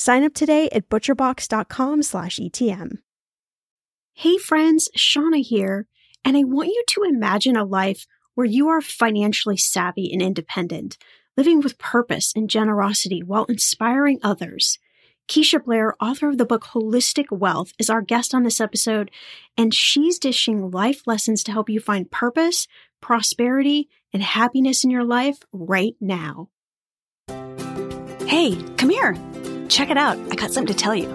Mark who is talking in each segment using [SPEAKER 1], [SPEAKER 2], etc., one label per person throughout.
[SPEAKER 1] Sign up today at butcherbox.com slash ETM. Hey friends, Shannah here, and I want you to imagine a life where you are financially savvy and independent, living with purpose and generosity while inspiring others. Keisha Blair, author of the book Holistic Wealth, is our guest on this episode, and she's dishing life lessons to help you find purpose, prosperity, and happiness in your life right now.
[SPEAKER 2] Hey, come here. Check it out. I got something to tell you.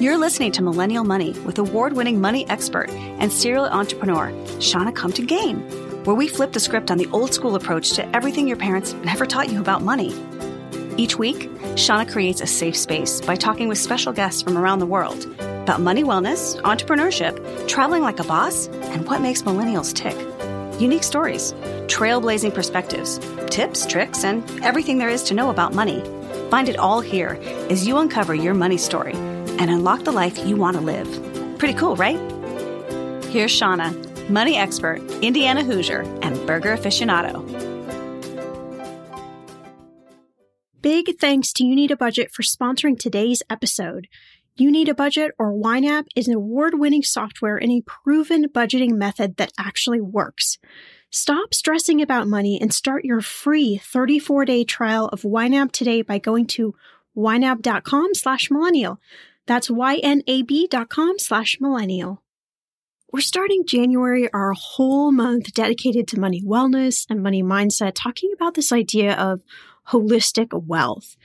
[SPEAKER 2] You're listening to Millennial Money with award winning money expert and serial entrepreneur, Shannah Compton Game, where we flip the script on the old school approach to everything your parents never taught you about money. Each week, Shannah creates a safe space by talking with special guests from around the world about money wellness, entrepreneurship, traveling like a boss, and what makes millennials tick. Unique stories, trailblazing perspectives, tips, tricks, and everything there is to know about money Find it all here as you uncover your money story and unlock the life you want to live. Pretty cool, right? Here's Shannah, money expert, Indiana Hoosier, and burger aficionado.
[SPEAKER 1] Big thanks to You Need a Budget for sponsoring today's episode. You Need a Budget or YNAB is an award winning software and a proven budgeting method that actually works. Stop stressing about money and start your free 34-day trial of YNAB today by going to ynab.com slash millennial. That's ynab.com slash millennial. We're starting January, our whole month dedicated to money wellness and money mindset, talking about this idea of holistic wealth.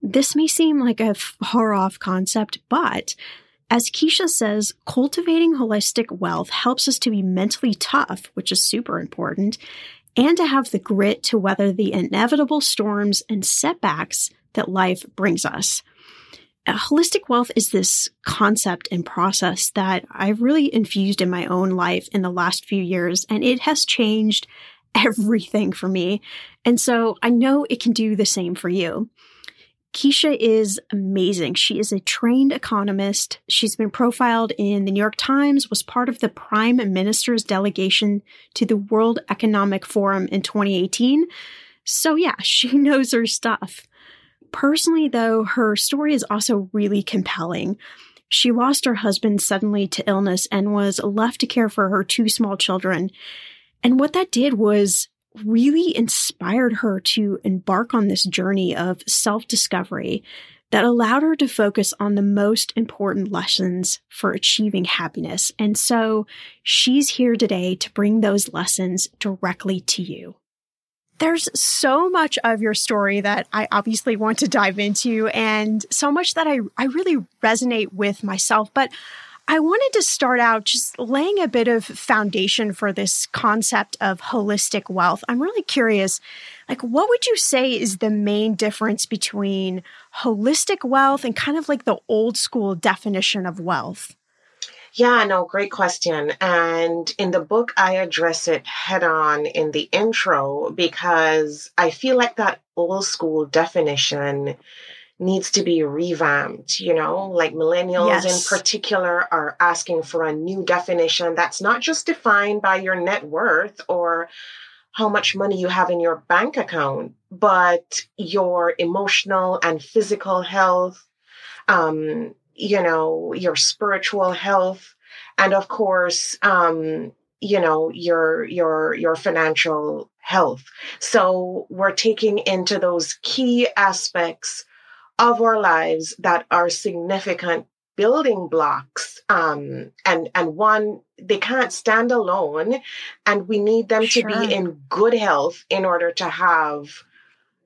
[SPEAKER 1] This may seem like a far off concept, but as Keisha says, cultivating holistic wealth helps us to be mentally tough, which is super important, and to have the grit to weather the inevitable storms and setbacks that life brings us. Uh, holistic wealth is this concept and process that I've really infused in my own life in the last few years, and it has changed everything for me. And so I know it can do the same for you. Keisha is amazing. She is a trained economist. She's been profiled in the New York Times, was part of the Prime Minister's delegation to the World Economic Forum in 2018. So, yeah, she knows her stuff. Personally, though, her story is also really compelling. She lost her husband suddenly to illness and was left to care for her two small children. And what that did was really inspired her to embark on this journey of self discovery that allowed her to focus on the most important lessons for achieving happiness. And so she's here today to bring those lessons directly to you. There's so much of your story that I obviously want to dive into, and so much that I, I really resonate with myself. But I wanted to start out just laying a bit of foundation for this concept of holistic wealth. I'm really curious, like, what would you say is the main difference between holistic wealth and kind of like the old school definition of wealth?
[SPEAKER 3] Yeah, no, great question. And in the book, I address it head on in the intro because I feel like that old school definition needs to be revamped, you know, like millennials yes. in particular are asking for a new definition that's not just defined by your net worth or how much money you have in your bank account, but your emotional and physical health, um, you know, your spiritual health, and of course, um, you know, your your your financial health. So we're taking into those key aspects of our lives that are significant building blocks um, and and one they can't stand alone and we need them sure. to be in good health in order to have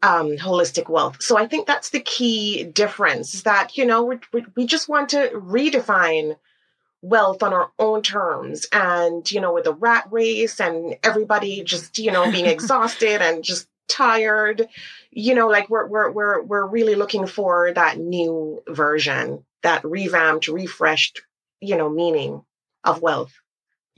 [SPEAKER 3] um, holistic wealth so i think that's the key difference is that you know we, we just want to redefine wealth on our own terms and you know with the rat race and everybody just you know being exhausted and just tired you know like we're we're we're we're really looking for that new version that revamped refreshed you know meaning of wealth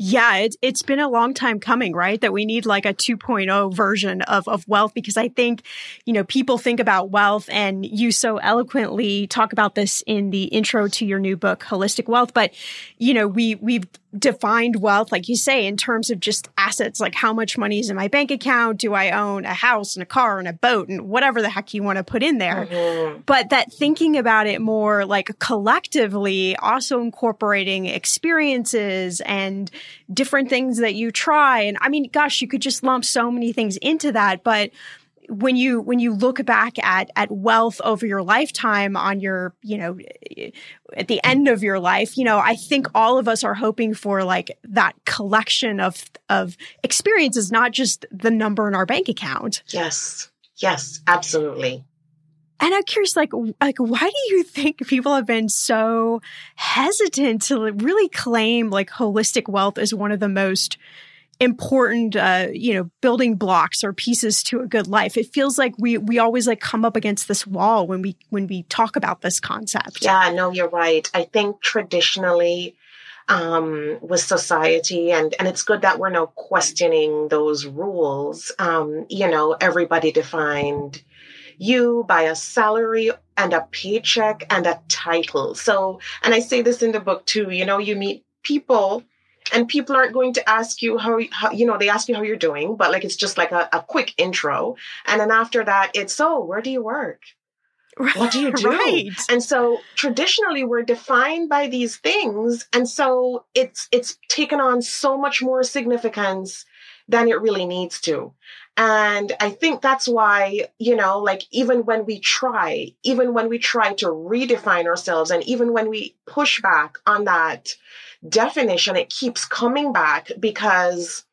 [SPEAKER 1] yeah, it's it's been a long time coming, right? That we need like a 2.0 version of of wealth because I think, you know, people think about wealth and you so eloquently talk about this in the intro to your new book, Holistic Wealth, but you know, we we've defined wealth like you say in terms of just assets like how much money is in my bank account do i own a house and a car and a boat and whatever the heck you want to put in there mm-hmm. but that thinking about it more like collectively also incorporating experiences and different things that you try and i mean gosh you could just lump so many things into that but when you when you look back at at wealth over your lifetime on your you know at the end of your life you know i think all of us are hoping for like that collection of of experiences not just the number in our bank account.
[SPEAKER 3] Yes. Yes absolutely.
[SPEAKER 1] And I'm curious, like, like, why do you think people have been so hesitant to really claim like holistic wealth as one of the most important uh, you know building blocks or pieces to a good life. It feels like we we always like come up against this wall when we when we talk about this concept.
[SPEAKER 3] Yeah no you're right. I think traditionally um, with society and and it's good that we're now questioning those rules. Um, you know everybody defined you by a salary and a paycheck and a title. So and i say this in the book too you know you meet people and people aren't going to ask you how, how, you know they ask you how you're doing but like it's just like a, a quick intro. And then after that it's so oh, where do you work? What do you do? Right. and so traditionally we're defined by these things. And so it's it's taken on so much more significance than it really needs to. And i think that's why you know like even when we try even when we try to redefine ourselves and even when we push back on that definition, it keeps coming back because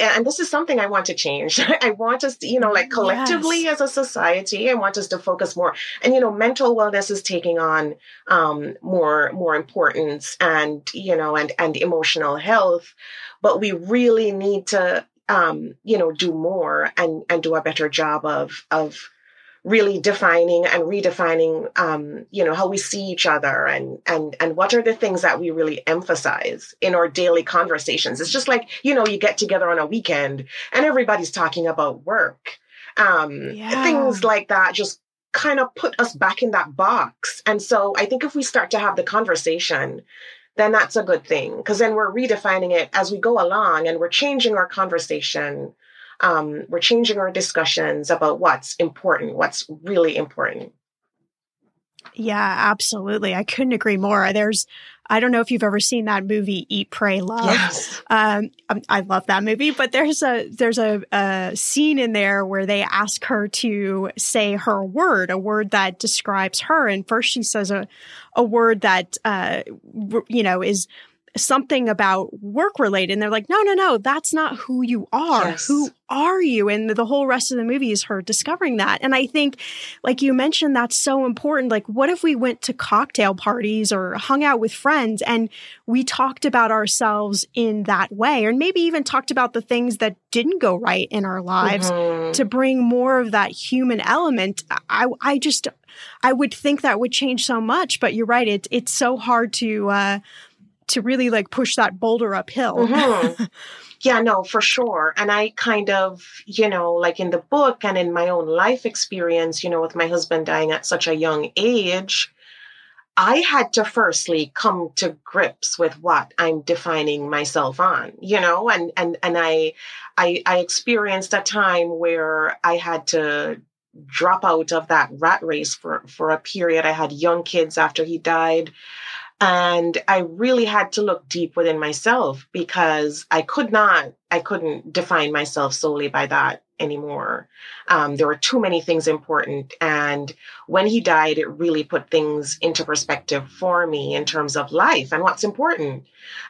[SPEAKER 3] and this is something I want to change. I want us to, you know, like collectively yes. as a society, I want us to focus more. And you know, mental wellness is taking on um, more more importance, and you know, and and emotional health. But we really need to, um, you know, do more and and do a better job of of really defining and redefining um, you know how we see each other and and and what are the things that we really emphasize in our daily conversations. It's just like you know you get together on a weekend and everybody's talking about work. Um, yeah. things like that just kind of put us back in that box. And so i think if we start to have the conversation then that's a good thing because then we're redefining it as we go along and we're changing our conversation um, we're changing our discussions about what's important, what's really important.
[SPEAKER 1] Yeah, absolutely. I couldn't agree more. There's, I don't know if you've ever seen that movie Eat, Pray, Love.
[SPEAKER 3] Yes.
[SPEAKER 1] Um, um I love that movie, but there's a there's a, a scene in there where they ask her to say her word, a word that describes her, and first she says a a word that uh, you know is something about work related and they're like no no no that's not who you are yes. who are you and the whole rest of the movie is her discovering that and i think like you mentioned that's so important like what if we went to cocktail parties or hung out with friends and we talked about ourselves in that way and maybe even talked about the things that didn't go right in our lives mm-hmm. to bring more of that human element i i just I would think that would change so much, but you're right. It, it's so hard to uh, to really like push that boulder uphill.
[SPEAKER 3] Mm-hmm. yeah, no, for sure. And I kind of, you know, like in the book and in my own life experience, you know, with my husband dying at such a young age, I had to firstly come to grips with what I'm defining myself on, you know, and and and I I I experienced a time where I had to drop out of that rat race for for a period. I had young kids after he died. And I really had to look deep within myself because I could not, I couldn't define myself solely by that anymore. Um, there were too many things important. And when he died, it really put things into perspective for me in terms of life and what's important.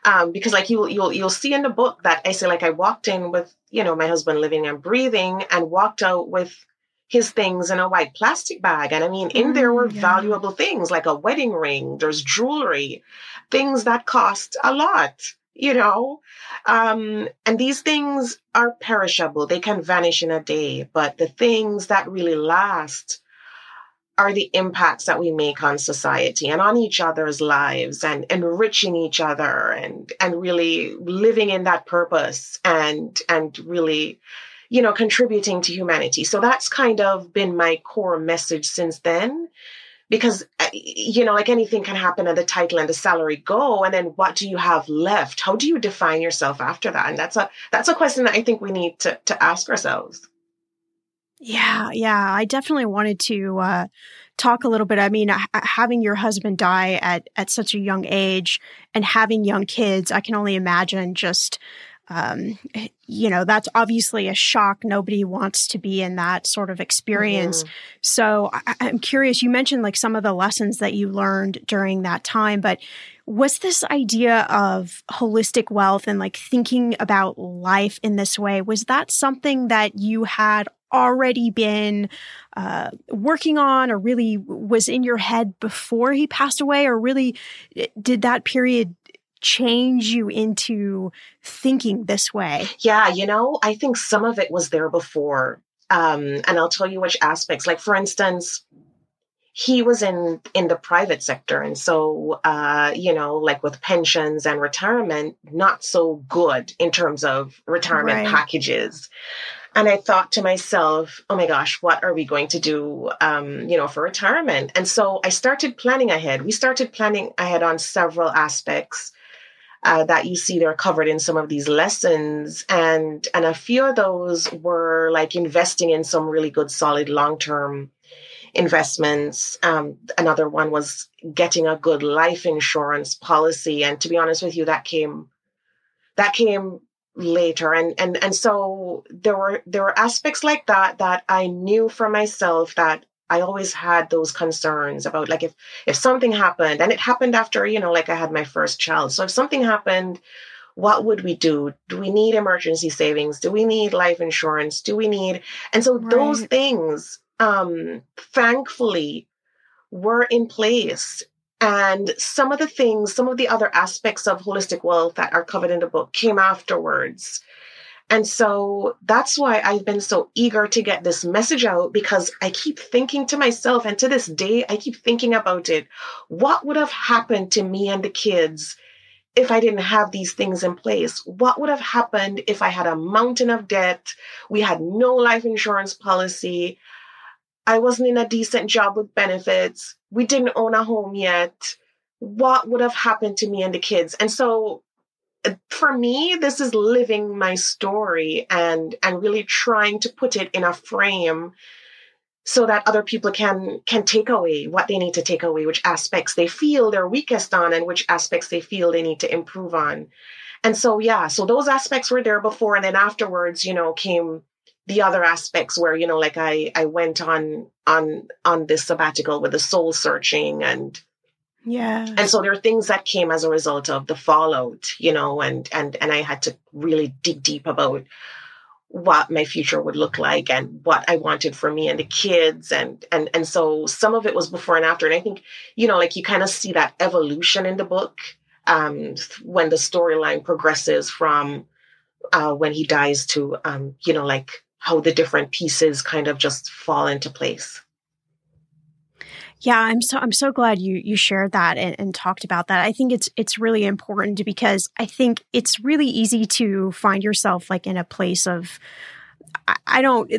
[SPEAKER 3] Um, because like you'll, you'll, you'll see in the book that I say, like I walked in with, you know, my husband living and breathing and walked out with his things in a white plastic bag. And I mean, in there were mm, yeah. valuable things like a wedding ring, there's jewelry, things that cost a lot, you know? Um, and these things are perishable, they can vanish in a day, but the things that really last are the impacts that we make on society and on each other's lives and enriching each other and and really living in that purpose and and really you know, contributing to humanity. So that's kind of been my core message since then. Because, uh, you know, like anything can happen and the title and the salary go. And then what do you have left? How do you define yourself after that? And that's a, that's a question that I think we need to, to ask ourselves.
[SPEAKER 1] Yeah. Yeah. I definitely wanted to, uh, talk a little bit. I mean, having your husband die at, at such a young age and having young kids, I can only imagine just um, you know, that's obviously a shock. Nobody wants to be in that sort of experience. Mm-hmm. So I, I'm curious, you mentioned like some of the lessons that you learned during that time, but was this idea of holistic wealth and like thinking about life in this way, was that something that you had already been uh, working on or really was in your head before he passed away or really eh, did that period change you into thinking this way?
[SPEAKER 3] Yeah, you know, I think some of it was there before. Um, and I'll tell you which aspects. Like, for instance, he was in in the private sector and so uh you know like with pensions and retirement not so good in terms of retirement right. packages and i thought to myself oh my gosh what are we going to do um you know for retirement and so i started planning ahead we started planning ahead on several aspects uh, that you see they're covered in some of these lessons. And and a few of those were like investing in some really good solid long-term investments. Um, another one was getting a good life insurance policy. And to be honest with you that came that came later. And and and so there were there were aspects like that that i knew for myself that I always had those concerns about like if if something happened and it happened after, you know, like I had my first child. So if something happened, what would we do? Do we need emergency savings? Do we need life insurance? Do we need and so right. those things um thankfully were in place and some of the things, some of the other aspects of holistic wealth that are covered in the book came afterwards. And so that's why I've been so eager to get this message out because I keep thinking to myself, and to this day, I keep thinking about it. What would have happened to me and the kids if I didn't have these things in place? What would have happened if I had a mountain of debt? We had no life insurance policy. I wasn't in a decent job with benefits. We didn't own a home yet. What would have happened to me and the kids? And so for me this is living my story and and really trying to put it in a frame so that other people can can take away what they need to take away which aspects they feel they're weakest on and which aspects they feel they need to improve on. And so yeah so those aspects were there before and then afterwards you know came the other aspects where you know like i i went on on on this sabbatical with the soul searching and
[SPEAKER 1] yeah.
[SPEAKER 3] And so there are things that came as a result of the fallout, you know, and and and I had to really dig deep about what my future would look like and what I wanted for me and the kids and and and so some of it was before and after and I think you know like you kind of see that evolution in the book um when the storyline progresses from uh when he dies to um you know like how the different pieces kind of just fall into place.
[SPEAKER 1] Yeah, I'm so I'm so glad you you shared that and, and, talked about that. I think it's it's really important because I think it's really easy to find yourself like in a place of I, I don't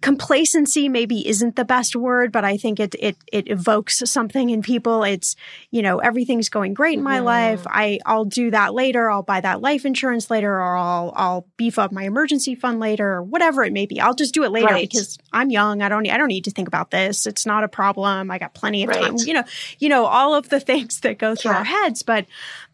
[SPEAKER 1] complacency maybe isn't the best word, but I think it it it evokes something in people. It's you know everything's going great in my mm-hmm. life. I I'll do that later. I'll buy that life insurance later, or I'll I'll beef up my emergency fund later, or whatever it may be. I'll just do it later right. because I'm young. I don't I don't need to think about this. It's not a problem. I got plenty of right. time. You know you know all of the things that go through yeah. our heads, but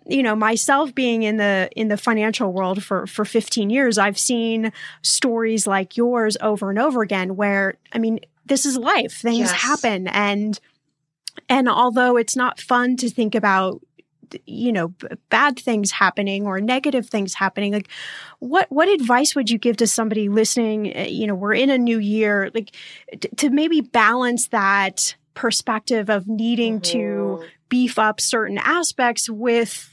[SPEAKER 1] you know myself being in the in the financial world for for 15 years i've seen stories like yours over and over again where i mean this is life things yes. happen and and although it's not fun to think about you know bad things happening or negative things happening like what what advice would you give to somebody listening eh, you know we're in a new year like t- to maybe balance that perspective of needing mm-hmm. to beef up certain aspects with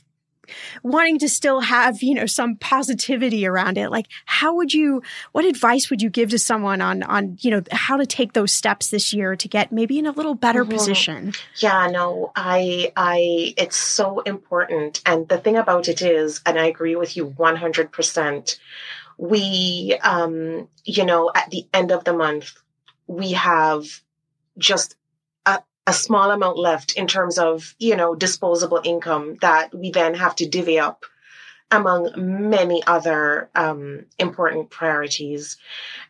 [SPEAKER 1] wanting to still have, you know, some positivity around it. Like how would you what advice would you give to someone on on, you know, how to take those steps this year to get maybe in a little better mm-hmm. position?
[SPEAKER 3] Yeah, no, I I it's so important. And the thing about it is, and I agree with you 100%, we um, you know, at the end of the month, we have just a small amount left in terms of, you know, disposable income that we then have to divvy up among many other um, important priorities.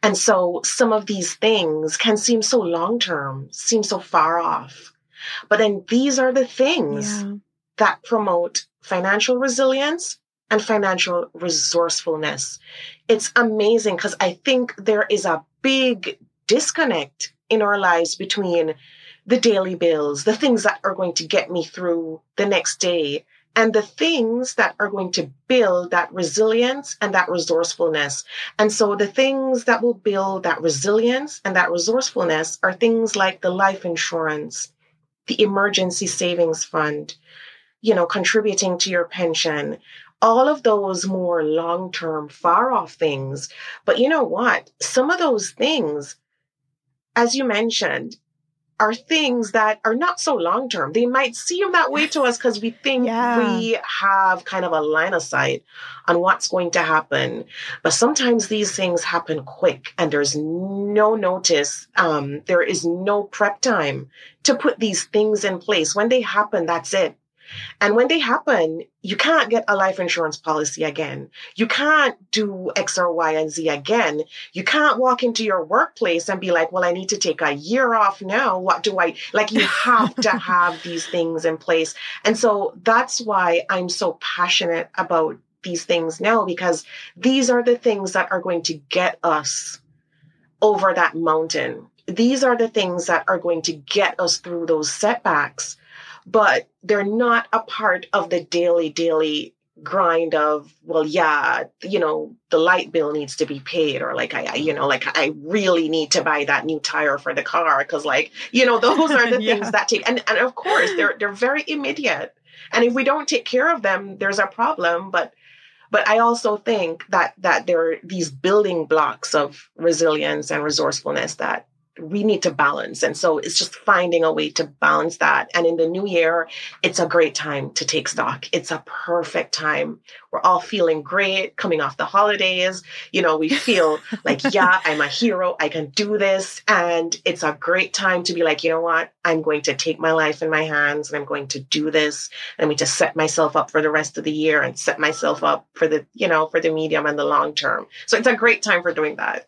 [SPEAKER 3] And so some of these things can seem so long term, seem so far off. But then these are the things yeah. that promote financial resilience and financial resourcefulness. It's amazing because I think there is a big disconnect in our lives between the daily bills, the things that are going to get me through the next day, and the things that are going to build that resilience and that resourcefulness. And so the things that will build that resilience and that resourcefulness are things like the life insurance, the emergency savings fund, you know, contributing to your pension, all of those more long term, far off things. But you know what? Some of those things, as you mentioned, are things that are not so long term. They might seem that way to us because we think yeah. we have kind of a line of sight on what's going to happen. But sometimes these things happen quick and there's no notice. Um, there is no prep time to put these things in place. When they happen, that's it. And when they happen, you can't get a life insurance policy again. You can't do X or Y and Z again. You can't walk into your workplace and be like, well, I need to take a year off now. What do I like? You have to have these things in place. And so that's why I'm so passionate about these things now because these are the things that are going to get us over that mountain. These are the things that are going to get us through those setbacks but they're not a part of the daily, daily grind of well yeah you know the light bill needs to be paid or like i, you know like i really need to buy that new tire for the car because like you know those are the yeah. things that take and, and of course they're they're very immediate and if we don't take care of them there's a problem but But I also think that that there are these building blocks of resilience and resourcefulness that we need to balance. And so it's just finding a way to balance that. And in the new year, it's a great time to take stock. It's a perfect time. We're all feeling great coming off the holidays. You know, we feel like, yeah, I'm a hero. I can do this. And it's a great time to be like, you know what? I'm going to take my life in my hands and I'm going to do this. And we just set myself up for the rest of the year and set myself up for the, you know, for the medium and the long term. So it's a great time for doing that.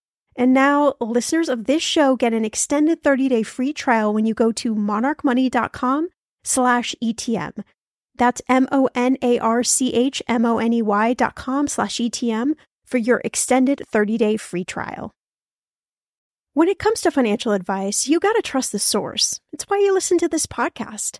[SPEAKER 1] And now listeners of this show get an extended 30-day free trial when you go to monarchmoney.com slash ETM. That's M-O-N-A-R-C-H-M-O-N-E-Y dot com slash ETM for your extended 30-day free trial. When it comes to financial advice, you got to trust the source. It's why you listen to this podcast.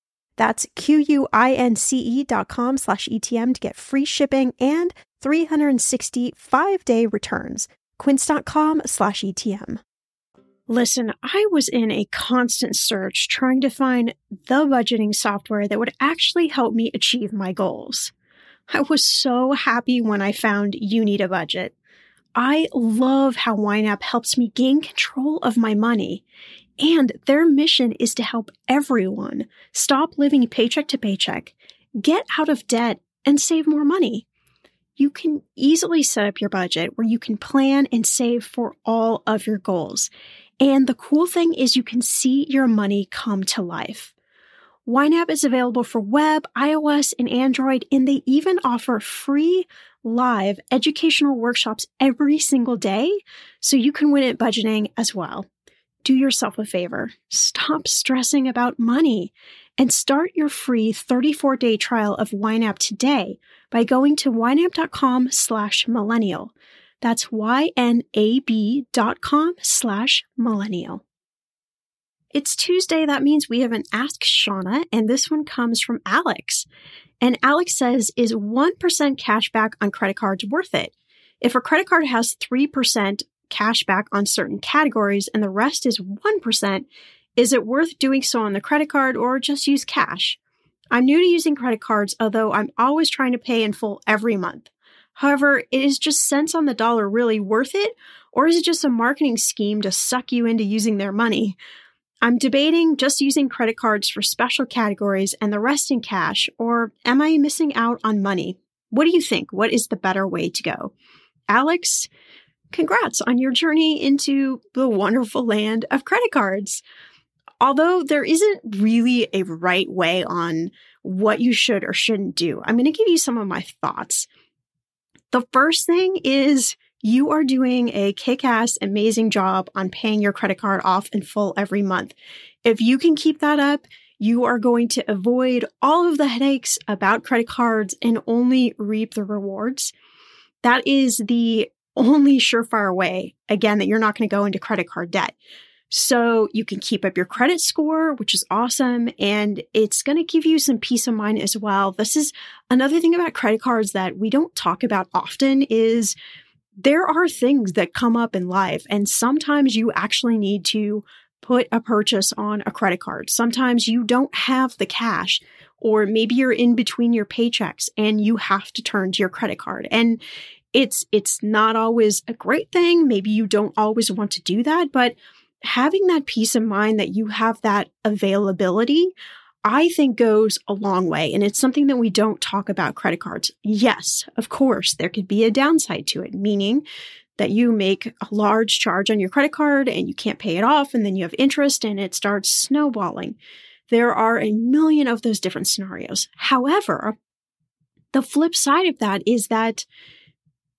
[SPEAKER 1] That's Q-U-I-N-C-E dot com slash ETM to get free shipping and 365 day returns. Quince.com slash ETM. Listen, I was in a constant search trying to find the budgeting software that would actually help me achieve my goals. I was so happy when I found You Need a Budget. I love how YNAB helps me gain control of my money. And their mission is to help everyone stop living paycheck to paycheck, get out of debt, and save more money. You can easily set up your budget where you can plan and save for all of your goals. And the cool thing is you can see your money come to life. YNAB is available for web, iOS, and Android, and they even offer free live educational workshops every single day so you can win at budgeting as well. Do yourself a favor. Stop stressing about money and start your free 34 day trial of YNAB today by going to ynab.com slash millennial. That's ynab dot com slash millennial. It's Tuesday. That means we have an Ask Shannah, and this one comes from Alex. And Alex says, Is 1% cash back on credit cards worth it? If a credit card has 3% cash back on certain categories and the rest is 1%, is it worth doing so on the credit card or just use cash? I'm new to using credit cards, although I'm always trying to pay in full every month. However, is just cents on the dollar really worth it? Or is it just a marketing scheme to suck you into using their money? I'm debating just using credit cards for special categories and the rest in cash, or am I missing out on money? What do you think? What is the better way to go? Alex, congrats on your journey into the wonderful land of credit cards. Although there isn't really a right way on what you should or shouldn't do, I'm going to give you some of my thoughts. The first thing is you are doing a kick ass, amazing job on paying your credit card off in full every month. If you can keep that up, you are going to avoid all of the headaches about credit cards and only reap the rewards. That is the only surefire way, again, that you're not going to go into credit card debt. So you can keep up your credit score, which is awesome. And it's going to give you some peace of mind as well. This is another thing about credit cards that we don't talk about often is there are things that come up in life and sometimes you actually need to put a purchase on a credit card. Sometimes you don't have the cash or maybe you're in between your paychecks and you have to turn to your credit card. And it's it's not always a great thing. Maybe you don't always want to do that, but having that peace of mind that you have that availability, I think goes a long way. And it's something that we don't talk about credit cards. Yes, of course, there could be a downside to it, meaning that you make a large charge on your credit card and you can't pay it off. And then you have interest and it starts snowballing. There are a million of those different scenarios. However, the flip side of that is that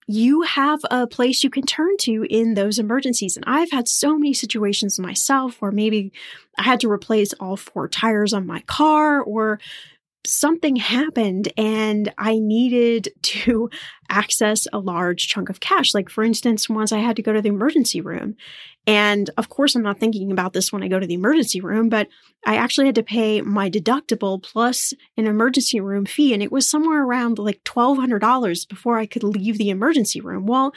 [SPEAKER 1] you have a place you can turn to in those emergencies. And I've had so many situations myself where maybe I had to replace all four tires on my car or something happened and I needed to access a large chunk of cash. Like, for instance, once I had to go to the emergency room. And of course, I'm not thinking about this when I go to the emergency room, but I actually had to pay my deductible plus an emergency room fee. And it was somewhere around like $1,200 before I could leave the emergency room. Well,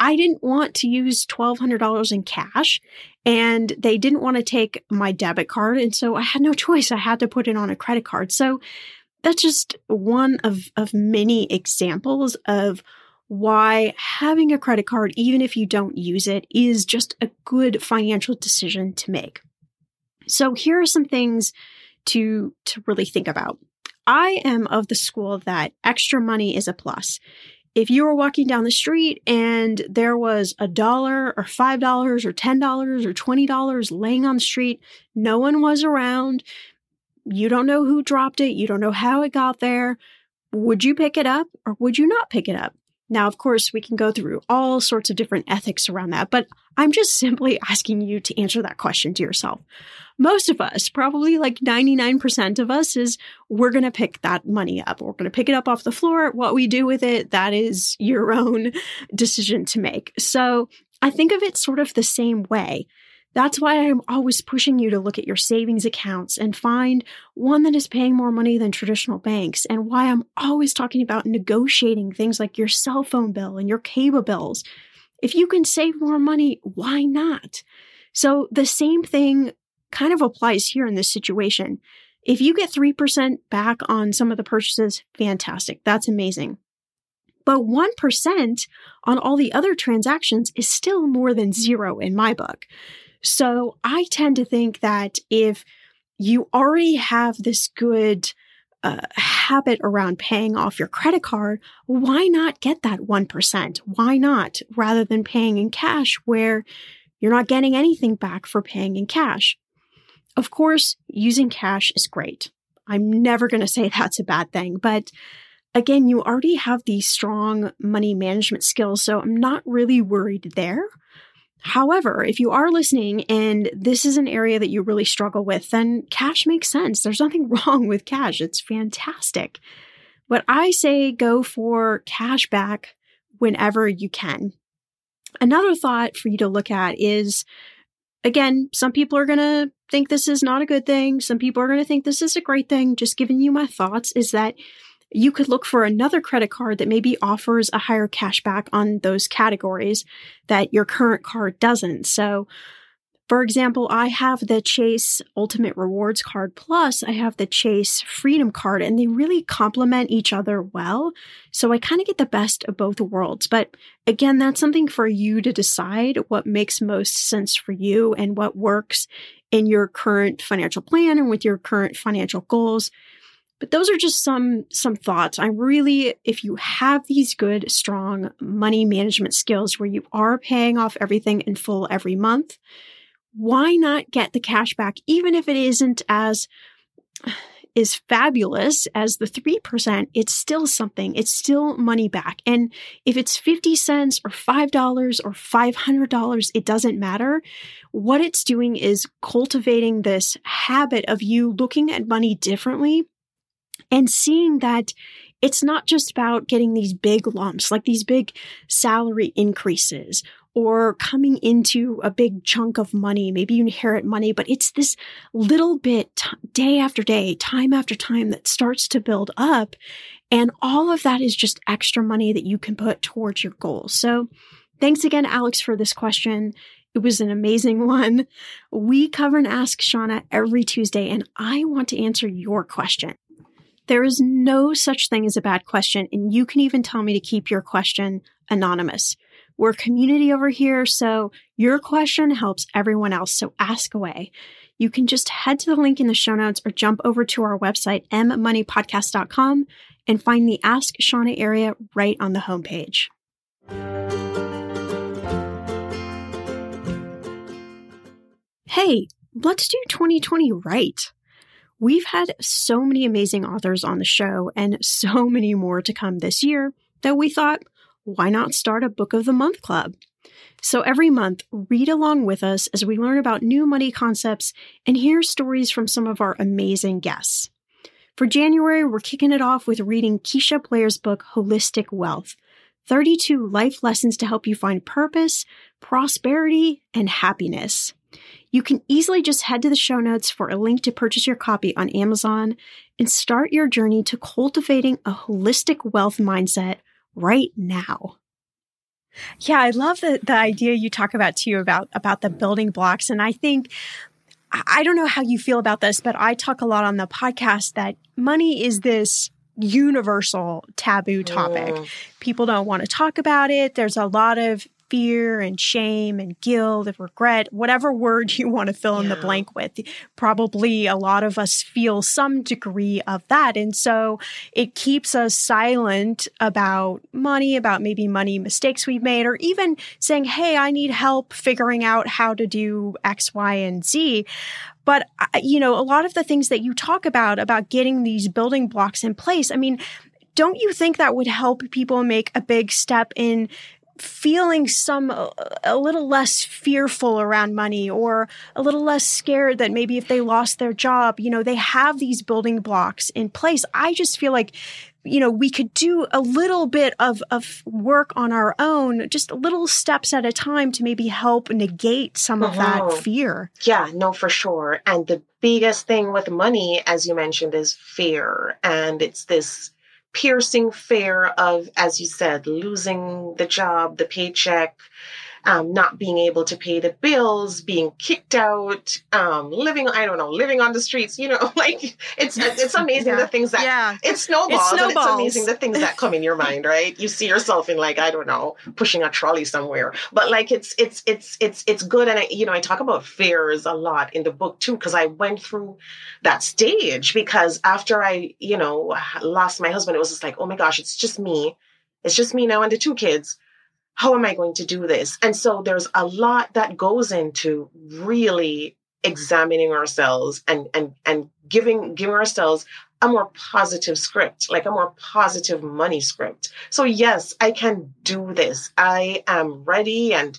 [SPEAKER 1] I didn't want to use $1,200 in cash and they didn't want to take my debit card. And so I had no choice. I had to put it on a credit card. So that's just one of, of many examples of why having a credit card, even if you don't use it, is just a good financial decision to make. So here are some things to, to really think about. I am of the school that extra money is a plus if you were walking down the street and there was a dollar or five dollars or ten dollars or twenty dollars laying on the street, no one was around, you don't know who dropped it, you don't know how it got there, would you pick it up or would you not pick it up? Now, of course, we can go through all sorts of different ethics around that, but I'm just simply asking you to answer that question to yourself. Most of us, probably like 99% of us, is we're going to pick that money up. We're going to pick it up off the floor. What we do with it, that is your own decision to make. So I think of it sort of the same way. That's why I'm always pushing you to look at your savings accounts and find one that is paying more money than traditional banks, and why I'm always talking about negotiating things like your cell phone bill and your cable bills. If you can save more money, why not? So the same thing kind of applies here in this situation. If you get 3% back on some of the purchases, fantastic. That's amazing. But 1% on all the other transactions is still more than zero in my book. So I tend to think that if you already have this good uh, habit around paying off your credit card, why not get that 1%? Why not rather than paying in cash where you're not getting anything back for paying in cash? Of course, using cash is great. I'm never going to say that's a bad thing, but again, you already have these strong money management skills, so I'm not really worried there. However, if you are listening and this is an area that you really struggle with, then cash makes sense. There's nothing wrong with cash. It's fantastic. But I say go for cash back whenever you can. Another thought for you to look at is again, some people are going to think this is not a good thing. Some people are going to think this is a great thing. Just giving you my thoughts is that you could look for another credit card that maybe offers a higher cashback on those categories that your current card doesn't. So, for example, I have the Chase Ultimate Rewards card plus I have the Chase Freedom card and they really complement each other well. So I kind of get the best of both worlds. But again, that's something for you to decide what makes most sense for you and what works in your current financial plan and with your current financial goals. But those are just some some thoughts. I really if you have these good strong money management skills where you are paying off everything in full every month, why not get the cash back even if it isn't as is fabulous as the 3%, it's still something. It's still money back. And if it's 50 cents or $5 or $500, it doesn't matter. What it's doing is cultivating this habit of you looking at money differently and seeing that it's not just about getting these big lumps, like these big salary increases or coming into a big chunk of money. Maybe you inherit money, but it's this little bit t- day after day, time after time that starts to build up. And all of that is just extra money that you can put towards your goals. So thanks again, Alex, for this question. It was an amazing one. We cover and ask Shannah every Tuesday, and I want to answer your question. There is no such thing as a bad question, and you can even tell me to keep your question anonymous. We're community over here, so your question helps everyone else, so ask away. you can just head to the link in the show notes or jump over to our website, mmoneypodcast.com, and find the Ask Shannah area right on the homepage. Hey, let's do 2020 right. We've had so many amazing authors on the show and so many more to come this year that we thought, why not start a Book of the Month club? So every month, read along with us as we learn about new money concepts and hear stories from some of our amazing guests. For January, we're kicking it off with reading Keisha Blair's book, Holistic Wealth 32 Life Lessons to Help You Find Purpose, Prosperity, and Happiness. You can easily just head to the show notes for a link to purchase your copy on Amazon and start your journey to cultivating a holistic wealth mindset right now. Yeah, I love the, the idea you talk about too about, about the building blocks. And I think, I don't know how you feel about this, but I talk a lot on the podcast that money is this universal taboo topic. Mm. People don't want to talk about it. There's a lot of fear and shame and guilt and regret, whatever word you want to fill yeah. in the blank with. Probably a lot of us feel some degree of that. And so it keeps us silent about money, about maybe money mistakes we've made, or even saying, Hey, I need help figuring out how to do X, Y, and Z. But, uh, you know, a lot of the things that you talk about, about getting these building blocks in place, I mean, don't you think that would help people make a big step in feeling some a little less fearful around money or a little less scared that maybe if they lost their job you know they have these building blocks in place. I just feel like you know we could do a little bit of of work on our own just little steps at a time to maybe help negate some of that uh-huh. fear.
[SPEAKER 3] Yeah no for sure. And the biggest thing with money as you mentioned is fear. And it's this piercing fear of, as you said, losing the job, the paycheck, um, not being able to pay the bills, being kicked out, um, living, I don't know, living on the streets, you know, like it's, it's amazing yeah. the things that, yeah. it snowballs, it snowballs. it's amazing the things that come in your mind, right? You see yourself in like, I don't know, pushing a trolley somewhere, but like it's, it's, it's, it's, it's good. And I, you know, I talk about fears a lot in the book too, because I went through that stage because after I, you know, lost my husband, it was just like, oh my gosh, it's just me. It's just me now and the two kids how am I going to do this? And so there's a lot that goes into really examining ourselves and and and giving giving ourselves a more positive script, like a more positive money script. So yes, I can do this. I am ready and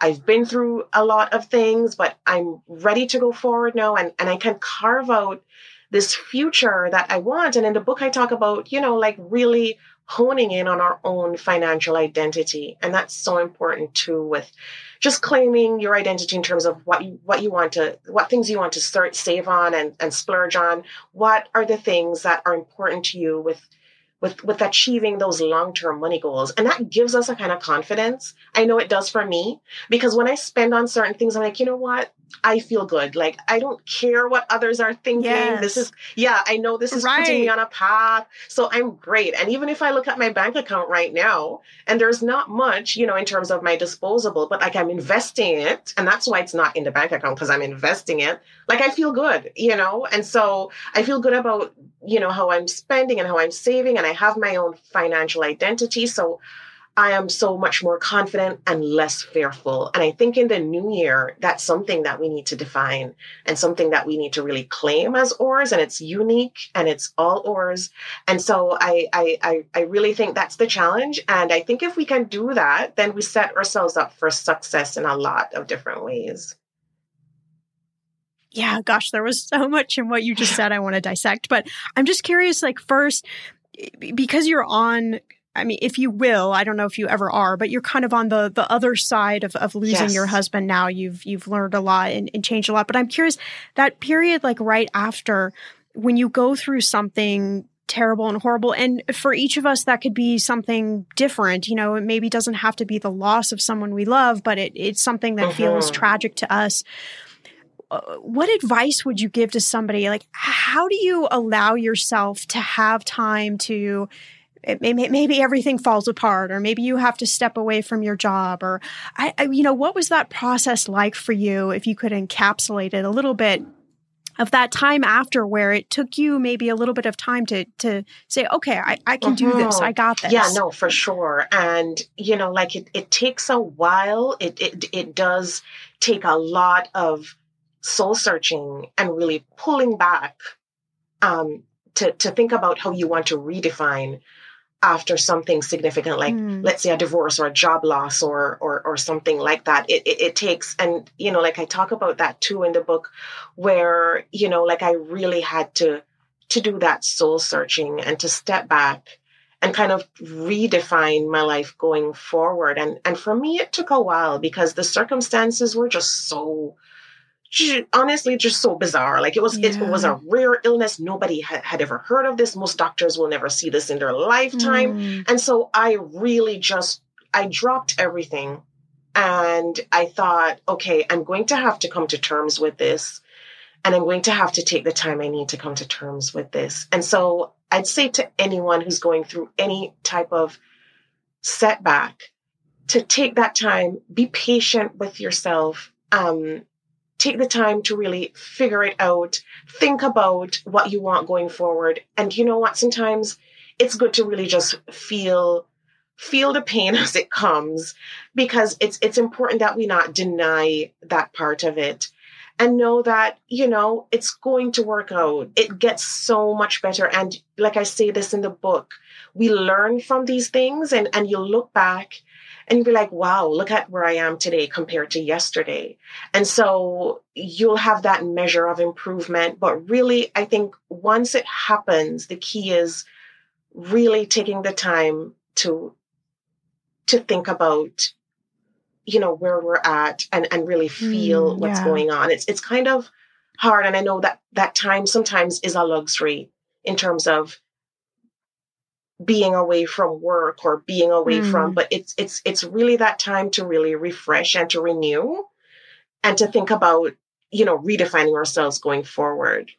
[SPEAKER 3] I've been through a lot of things, but I'm ready to go forward now and, and I can carve out this future that I want. And in the book I talk about, you know, like really honing in on our own financial identity. And that's so important too with just claiming your identity in terms of what you what you want to what things you want to start save on and, and splurge on. What are the things that are important to you with with with achieving those long-term money goals and that gives us a kind of confidence i know it does for me because when i spend on certain things i'm like you know what I feel good. Like I don't care what others are thinking. Yes. This is yeah, I know this is right. putting me on a path. So I'm great. And even if I look at my bank account right now and there's not much, you know, in terms of my disposable, but like I'm investing it and that's why it's not in the bank account because I'm investing it. Like I feel good, you know? And so I feel good about, you know, how I'm spending and how I'm saving and I have my own financial identity. So I am so much more confident and less fearful. And I think in the new year, that's something that we need to define and something that we need to really claim as ours. And it's unique and it's all ours. And so I, I, I, I really think that's the challenge. And I think if we can do that, then we set ourselves up for success in a lot of different ways.
[SPEAKER 1] Yeah, gosh, there was so much in what you just said I want to dissect. But I'm just curious, like, first, because you're on I mean, if you will, I don't know if you ever are, but you're kind of on the the other side of, of losing yes. your husband now. You've you've learned a lot and, and changed a lot. But I'm curious, that period like right after when you go through something terrible and horrible. And for each of us, that could be something different. You know, it maybe doesn't have to be the loss of someone we love, but it, it's something that uh-huh. feels tragic to us. Uh, what advice would you give to somebody? Like, how do you allow yourself to have time to maybe, maybe everything falls apart or maybe you have to step away from your job or I, I, you know what was that process like for you if you could encapsulate it a little bit of that time after where it took you maybe a little bit of time to to say okay i, I can mm-hmm. do this i mm-hmm. got this
[SPEAKER 3] yeah no for sure and you know like it, it takes a while it, it it does take a lot of soul searching and really pulling back um to to think about how you want to redefine after something significant like mm. let's say a divorce or a job loss or or or something like that it, it, it takes and you know like i talk about that too in the book where you know like i really had to to do that soul searching and to step back and kind of redefine my life going forward and and for me it took a while because the circumstances were just so honestly just so bizarre. Like it was, yeah. it was a rare illness. Nobody had, had ever heard of this. Most doctors will never see this in their lifetime. Mm. And so I really just, I dropped everything and I thought, okay, I'm going to have to come to terms with this. And I'm going to have to take the time I need to come to terms with this. And so I'd say to anyone who's going through any type of setback to take that time, be patient with yourself. Um, take the time to really figure it out, think about what you want going forward. And you know what? Sometimes it's good to really just feel feel the pain as it comes because it's it's important that we not deny that part of it and know that you know it's going to work out it gets so much better and like i say this in the book we learn from these things and and you look back and you'll be like, wow, look at where I am today compared to yesterday. And so you'll have that measure of improvement. But really, I think once it happens, the key is really taking the time to to think about you know where we're at and and really feel mm, what's yeah. going on it's it's kind of hard and i know that that time sometimes is a luxury in terms of being away from work or being away mm. from but it's it's it's really that time to really refresh and to renew and to think about you know redefining ourselves going forward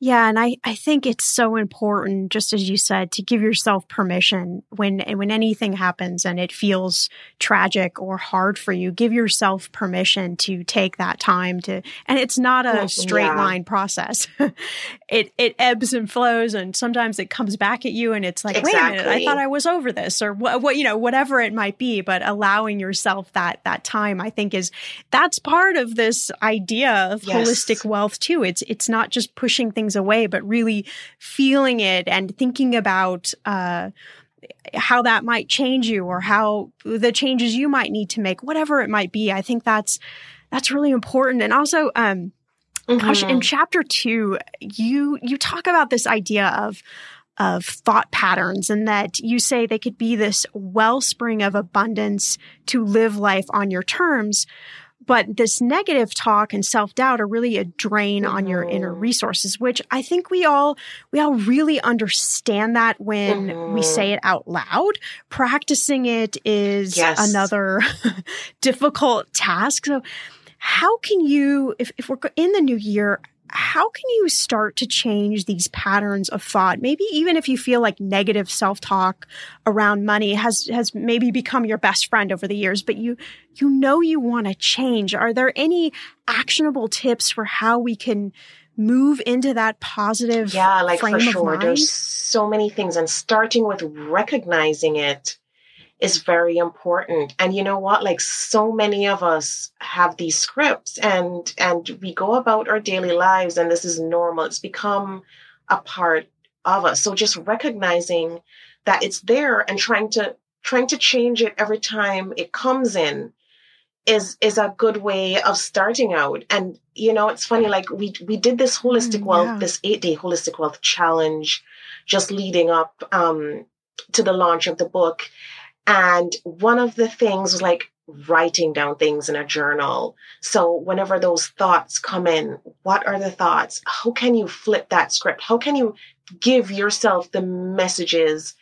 [SPEAKER 1] yeah, and I, I think it's so important, just as you said, to give yourself permission when when anything happens and it feels tragic or hard for you. Give yourself permission to take that time to, and it's not a straight yeah. line process. it it ebbs and flows, and sometimes it comes back at you, and it's like, exactly. wait a minute, I thought I was over this, or what, what you know, whatever it might be. But allowing yourself that that time, I think, is that's part of this idea of yes. holistic wealth too. It's it's not just pushing things things away, but really feeling it and thinking about uh, how that might change you or how the changes you might need to make, whatever it might be. I think that's that's really important. And also, um, mm-hmm. gosh, in mm-hmm. chapter two, you you talk about this idea of of thought patterns and that you say they could be this wellspring of abundance to live life on your terms but this negative talk and self-doubt are really a drain on your inner mm-hmm. resources, which I think we all we all really understand that when mm-hmm. we say it out loud. Practicing it is yes. another difficult task. So how can you if, if we're in the new year how can you start to change these patterns of thought? Maybe even if you feel like negative self-talk around money has has maybe become your best friend over the years but you you know you want to change. Are there any actionable tips for how we can move into that positive
[SPEAKER 3] yeah like for sure. There's so many things and starting with recognizing it is very important. And you know what? Like so many of us have these scripts and and we go about our daily lives and this is normal. It's become a part of us. So just recognizing that it's there and trying to trying to change it every time it comes in is is a good way of starting out. And you know, it's funny like we we did this holistic mm, wealth yeah. this 8-day holistic wealth challenge just leading up um to the launch of the book and one of the things was like writing down things in a journal. So whenever those thoughts come in, what are the thoughts? How can you flip that script? How can you give yourself the messages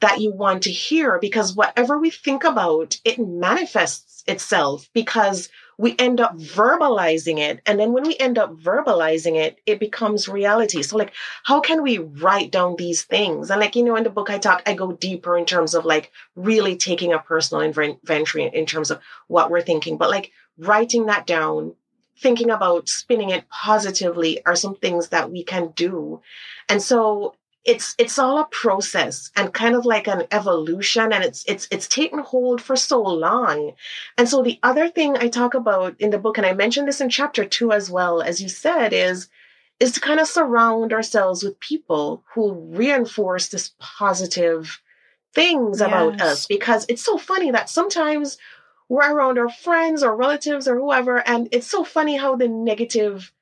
[SPEAKER 3] that you want to hear? Because whatever we think about, it manifests itself because we end up verbalizing it. And then when we end up verbalizing it, it becomes reality. So, like, how can we write down these things? And, like, you know, in the book I talk, I go deeper in terms of like really taking a personal inventory in terms of what we're thinking, but like writing that down, thinking about spinning it positively are some things that we can do. And so it's it's all a process and kind of like an evolution and it's it's it's taken hold for so long and so the other thing i talk about in the book and i mentioned this in chapter 2 as well as you said is is to kind of surround ourselves with people who reinforce this positive things yes. about us because it's so funny that sometimes we're around our friends or relatives or whoever and it's so funny how the negative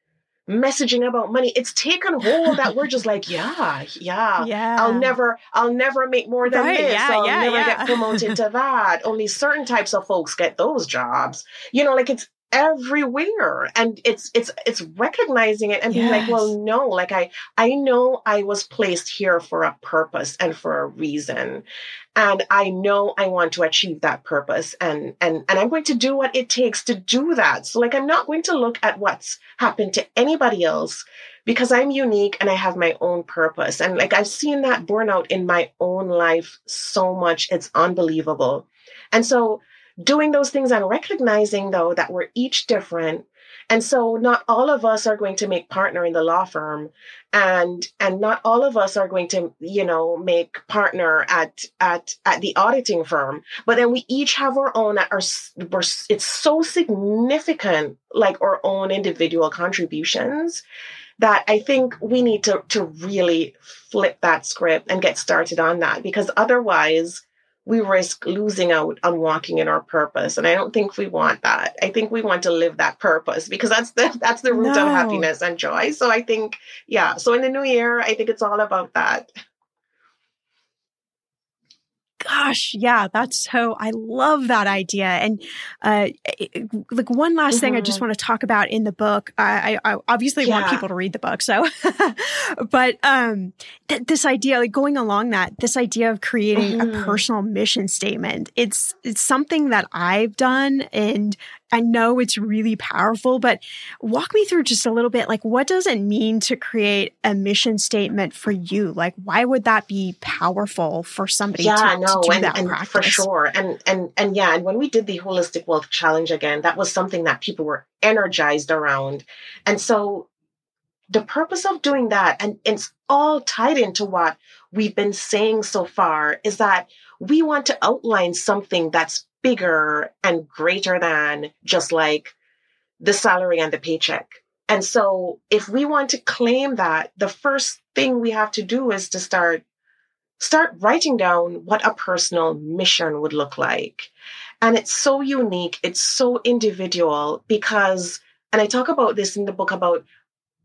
[SPEAKER 3] messaging about money it's taken hold that we're just like yeah yeah yeah. I'll never i'll never make more than right, this. Yeah, i'll yeah, never yeah. get promoted to that. Only certain types of folks get those jobs. You know like it's everywhere. And it's it's it's recognizing it and being yes. like well no like i i know i was placed here for a purpose and for a reason. And i know i want to achieve that purpose. And and and i'm going to do what it takes to do that. So like i'm not going to look at what's happened to anybody else because i'm unique and i have my own purpose. And like i've seen that borne out in my own life so much. It's unbelievable. And so doing those things and recognizing though that we're each different. And so not all of us are going to make partner in the law firm and and not all of us are going to you know make partner at at at the auditing firm. But then we each have our own our it's so significant like our own individual contributions that I think we need to to really flip that script and get started on that. Because otherwise we risk losing out on walking in our purpose. And I don't think we want that. I think we want to live that purpose because that's the that's the root no. of happiness and joy. So I think, yeah. So in the new year, I think it's all about that
[SPEAKER 1] gosh, yeah, that's so, I love that idea. And, uh, like one last mm-hmm. thing I just mm-hmm. want to talk about in the book. I, I obviously yeah. want people to read the book. So, but, um, th- this idea, like going along that, this idea of creating mm-hmm. a personal mission statement, it's, it's something that I've done and I know it's really powerful, but walk me through just a little bit. Like, what does it mean to create a mission statement for you? Like, why would that be powerful for somebody yeah, to, no, to do
[SPEAKER 3] and,
[SPEAKER 1] that
[SPEAKER 3] and
[SPEAKER 1] practice?
[SPEAKER 3] For sure. And, and, and yeah, and when we did the holistic wealth challenge again, that was something that people were energized around. And so the purpose of doing that, and it's all tied into what we've been saying so far, is that we want to outline something that's bigger and greater than just like the salary and the paycheck. And so if we want to claim that, the first thing we have to do is to start start writing down what a personal mission would look like. And it's so unique, it's so individual because and I talk about this in the book about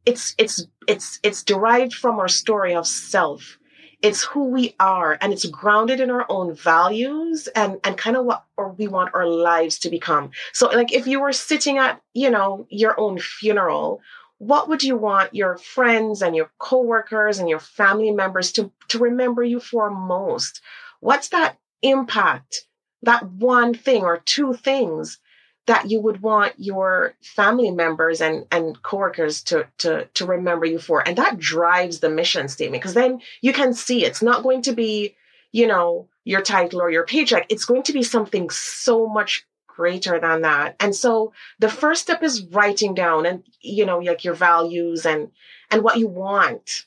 [SPEAKER 3] it's it's it's it's derived from our story of self it's who we are and it's grounded in our own values and and kind of what we want our lives to become. So like if you were sitting at you know your own funeral what would you want your friends and your coworkers and your family members to to remember you for most? What's that impact? That one thing or two things that you would want your family members and, and coworkers to, to, to remember you for. And that drives the mission statement because then you can see it's not going to be, you know, your title or your paycheck. It's going to be something so much greater than that. And so the first step is writing down and, you know, like your values and, and what you want.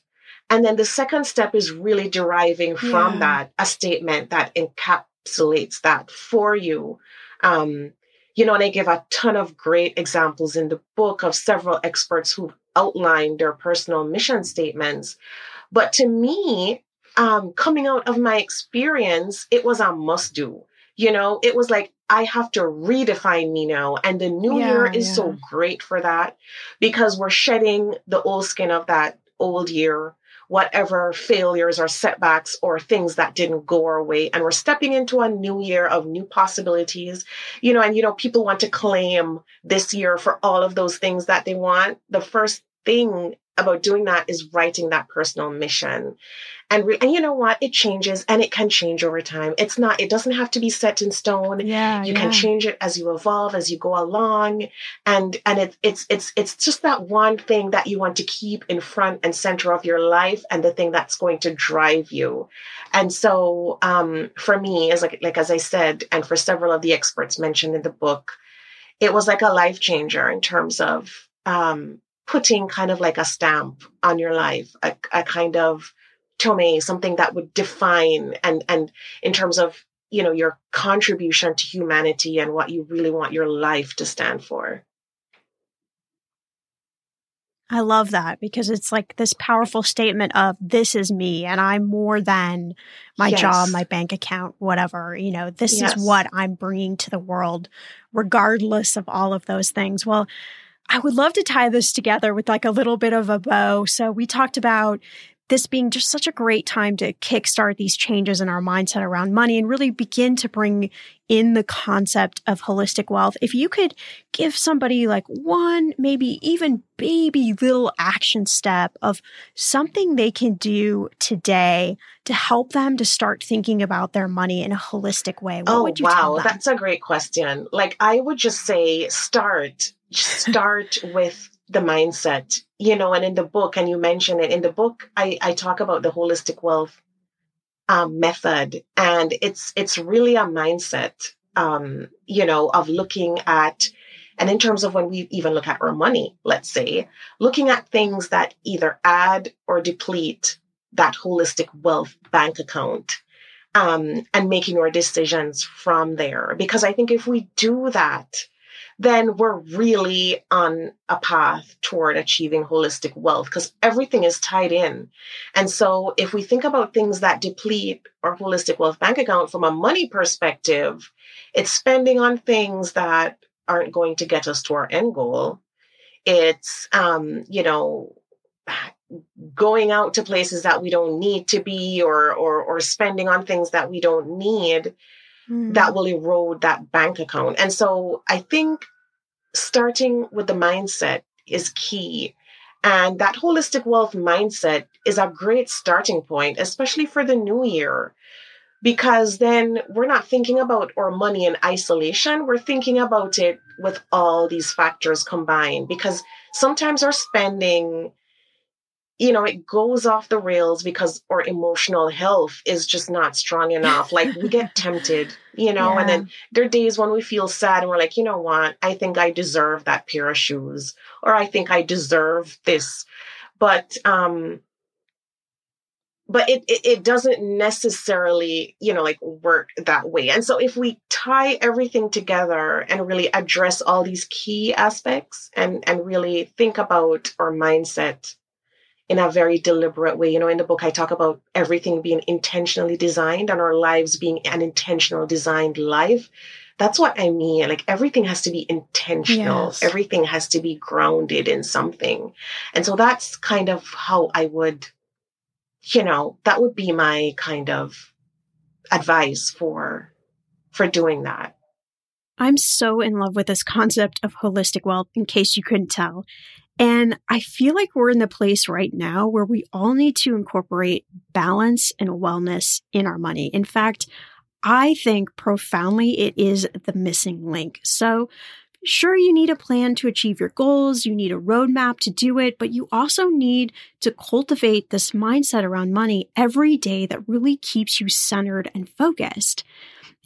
[SPEAKER 3] And then the second step is really deriving from yeah. that a statement that encapsulates that for you. Um, you know, and I give a ton of great examples in the book of several experts who outlined their personal mission statements. But to me, um, coming out of my experience, it was a must do. You know, it was like, I have to redefine me now. And the new yeah, year is yeah. so great for that because we're shedding the old skin of that old year whatever failures or setbacks or things that didn't go our way. And we're stepping into a new year of new possibilities, you know, and, you know, people want to claim this year for all of those things that they want. The first thing about doing that is writing that personal mission. And, re- and you know what? It changes and it can change over time. It's not, it doesn't have to be set in stone.
[SPEAKER 1] Yeah.
[SPEAKER 3] You
[SPEAKER 1] yeah.
[SPEAKER 3] can change it as you evolve, as you go along. And, and it, it's, it's, it's just that one thing that you want to keep in front and center of your life and the thing that's going to drive you. And so, um, for me, as like, like, as I said, and for several of the experts mentioned in the book, it was like a life changer in terms of um, putting kind of like a stamp on your life, a, a kind of tome, something that would define and and in terms of you know your contribution to humanity and what you really want your life to stand for.
[SPEAKER 1] I love that because it's like this powerful statement of this is me and I'm more than my yes. job, my bank account, whatever. You know, this yes. is what I'm bringing to the world, regardless of all of those things. Well, I would love to tie this together with like a little bit of a bow. So we talked about this being just such a great time to kickstart these changes in our mindset around money and really begin to bring in the concept of holistic wealth. If you could give somebody like one, maybe even baby little action step of something they can do today to help them to start thinking about their money in a holistic way, what
[SPEAKER 3] oh,
[SPEAKER 1] would you
[SPEAKER 3] wow, That's a great question. Like I would just say start, start with the mindset, you know, and in the book, and you mention it in the book, I, I talk about the holistic wealth um, method, and it's it's really a mindset, um, you know, of looking at, and in terms of when we even look at our money, let's say, looking at things that either add or deplete that holistic wealth bank account. Um, and making our decisions from there. Because I think if we do that, then we're really on a path toward achieving holistic wealth because everything is tied in. And so if we think about things that deplete our holistic wealth bank account from a money perspective, it's spending on things that aren't going to get us to our end goal. It's, um, you know, going out to places that we don't need to be or, or, or spending on things that we don't need mm. that will erode that bank account. And so I think starting with the mindset is key. And that holistic wealth mindset is a great starting point, especially for the new year, because then we're not thinking about our money in isolation. We're thinking about it with all these factors combined, because sometimes our spending you know, it goes off the rails because our emotional health is just not strong enough. Like we get tempted, you know, yeah. and then there are days when we feel sad and we're like, you know what? I think I deserve that pair of shoes or I think I deserve this. But, um, but it, it, it doesn't necessarily, you know, like work that way. And so if we tie everything together and really address all these key aspects and, and really think about our mindset in a very deliberate way. You know, in the book, I talk about everything being intentionally designed and our lives being an intentional designed life. That's what I mean. Like everything has to be intentional. Yes. Everything has to be grounded in something. And so that's kind of how I would, you know, that would be my kind of advice for, for doing that.
[SPEAKER 1] I'm so in love with this concept of holistic wealth, in case you couldn't tell. And I feel like we're in the place right now where we all need to incorporate balance and wellness in our money. In fact, I think profoundly it is the missing link. So, sure, you need a plan to achieve your goals, you need a roadmap to do it, but you also need to cultivate this mindset around money every day that really keeps you centered and focused.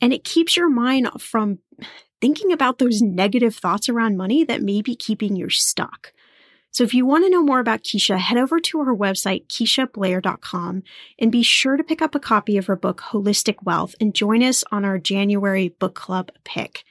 [SPEAKER 1] And it keeps your mind from thinking about those negative thoughts around money that may be keeping you stuck. So if you want to know more about Keisha, head over to her website, KeishaBlair.com, and be sure to pick up a copy of her book, Holistic Wealth, and join us on our January book club pick.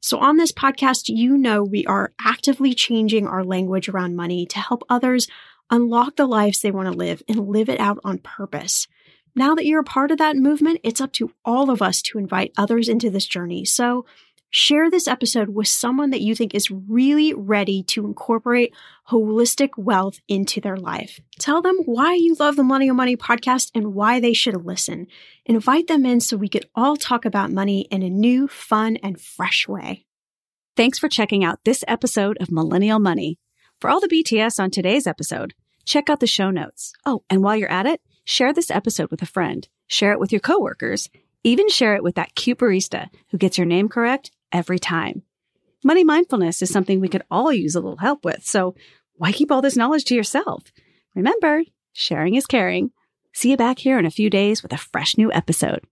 [SPEAKER 1] So on this podcast, you know we are actively changing our language around money to help others unlock the lives they want to live and live it out on purpose. Now that you're a part of that movement, it's up to all of us to invite others into this journey. So Share this episode with someone that you think is really ready to incorporate holistic wealth into their life. Tell them why you love the Millennial Money podcast and why they should listen. Invite them in so we could all talk about money in a new, fun, and fresh way.
[SPEAKER 2] Thanks for checking out this episode of Millennial Money. For all the BTS on today's episode, check out the show notes. Oh, and while you're at it, share this episode with a friend, share it with your coworkers, even share it with that cute barista who gets your name correct every time. Money mindfulness is something we could all use a little help with. So why keep all this knowledge to yourself? Remember, sharing is caring. See you back here in a few days with a fresh new episode.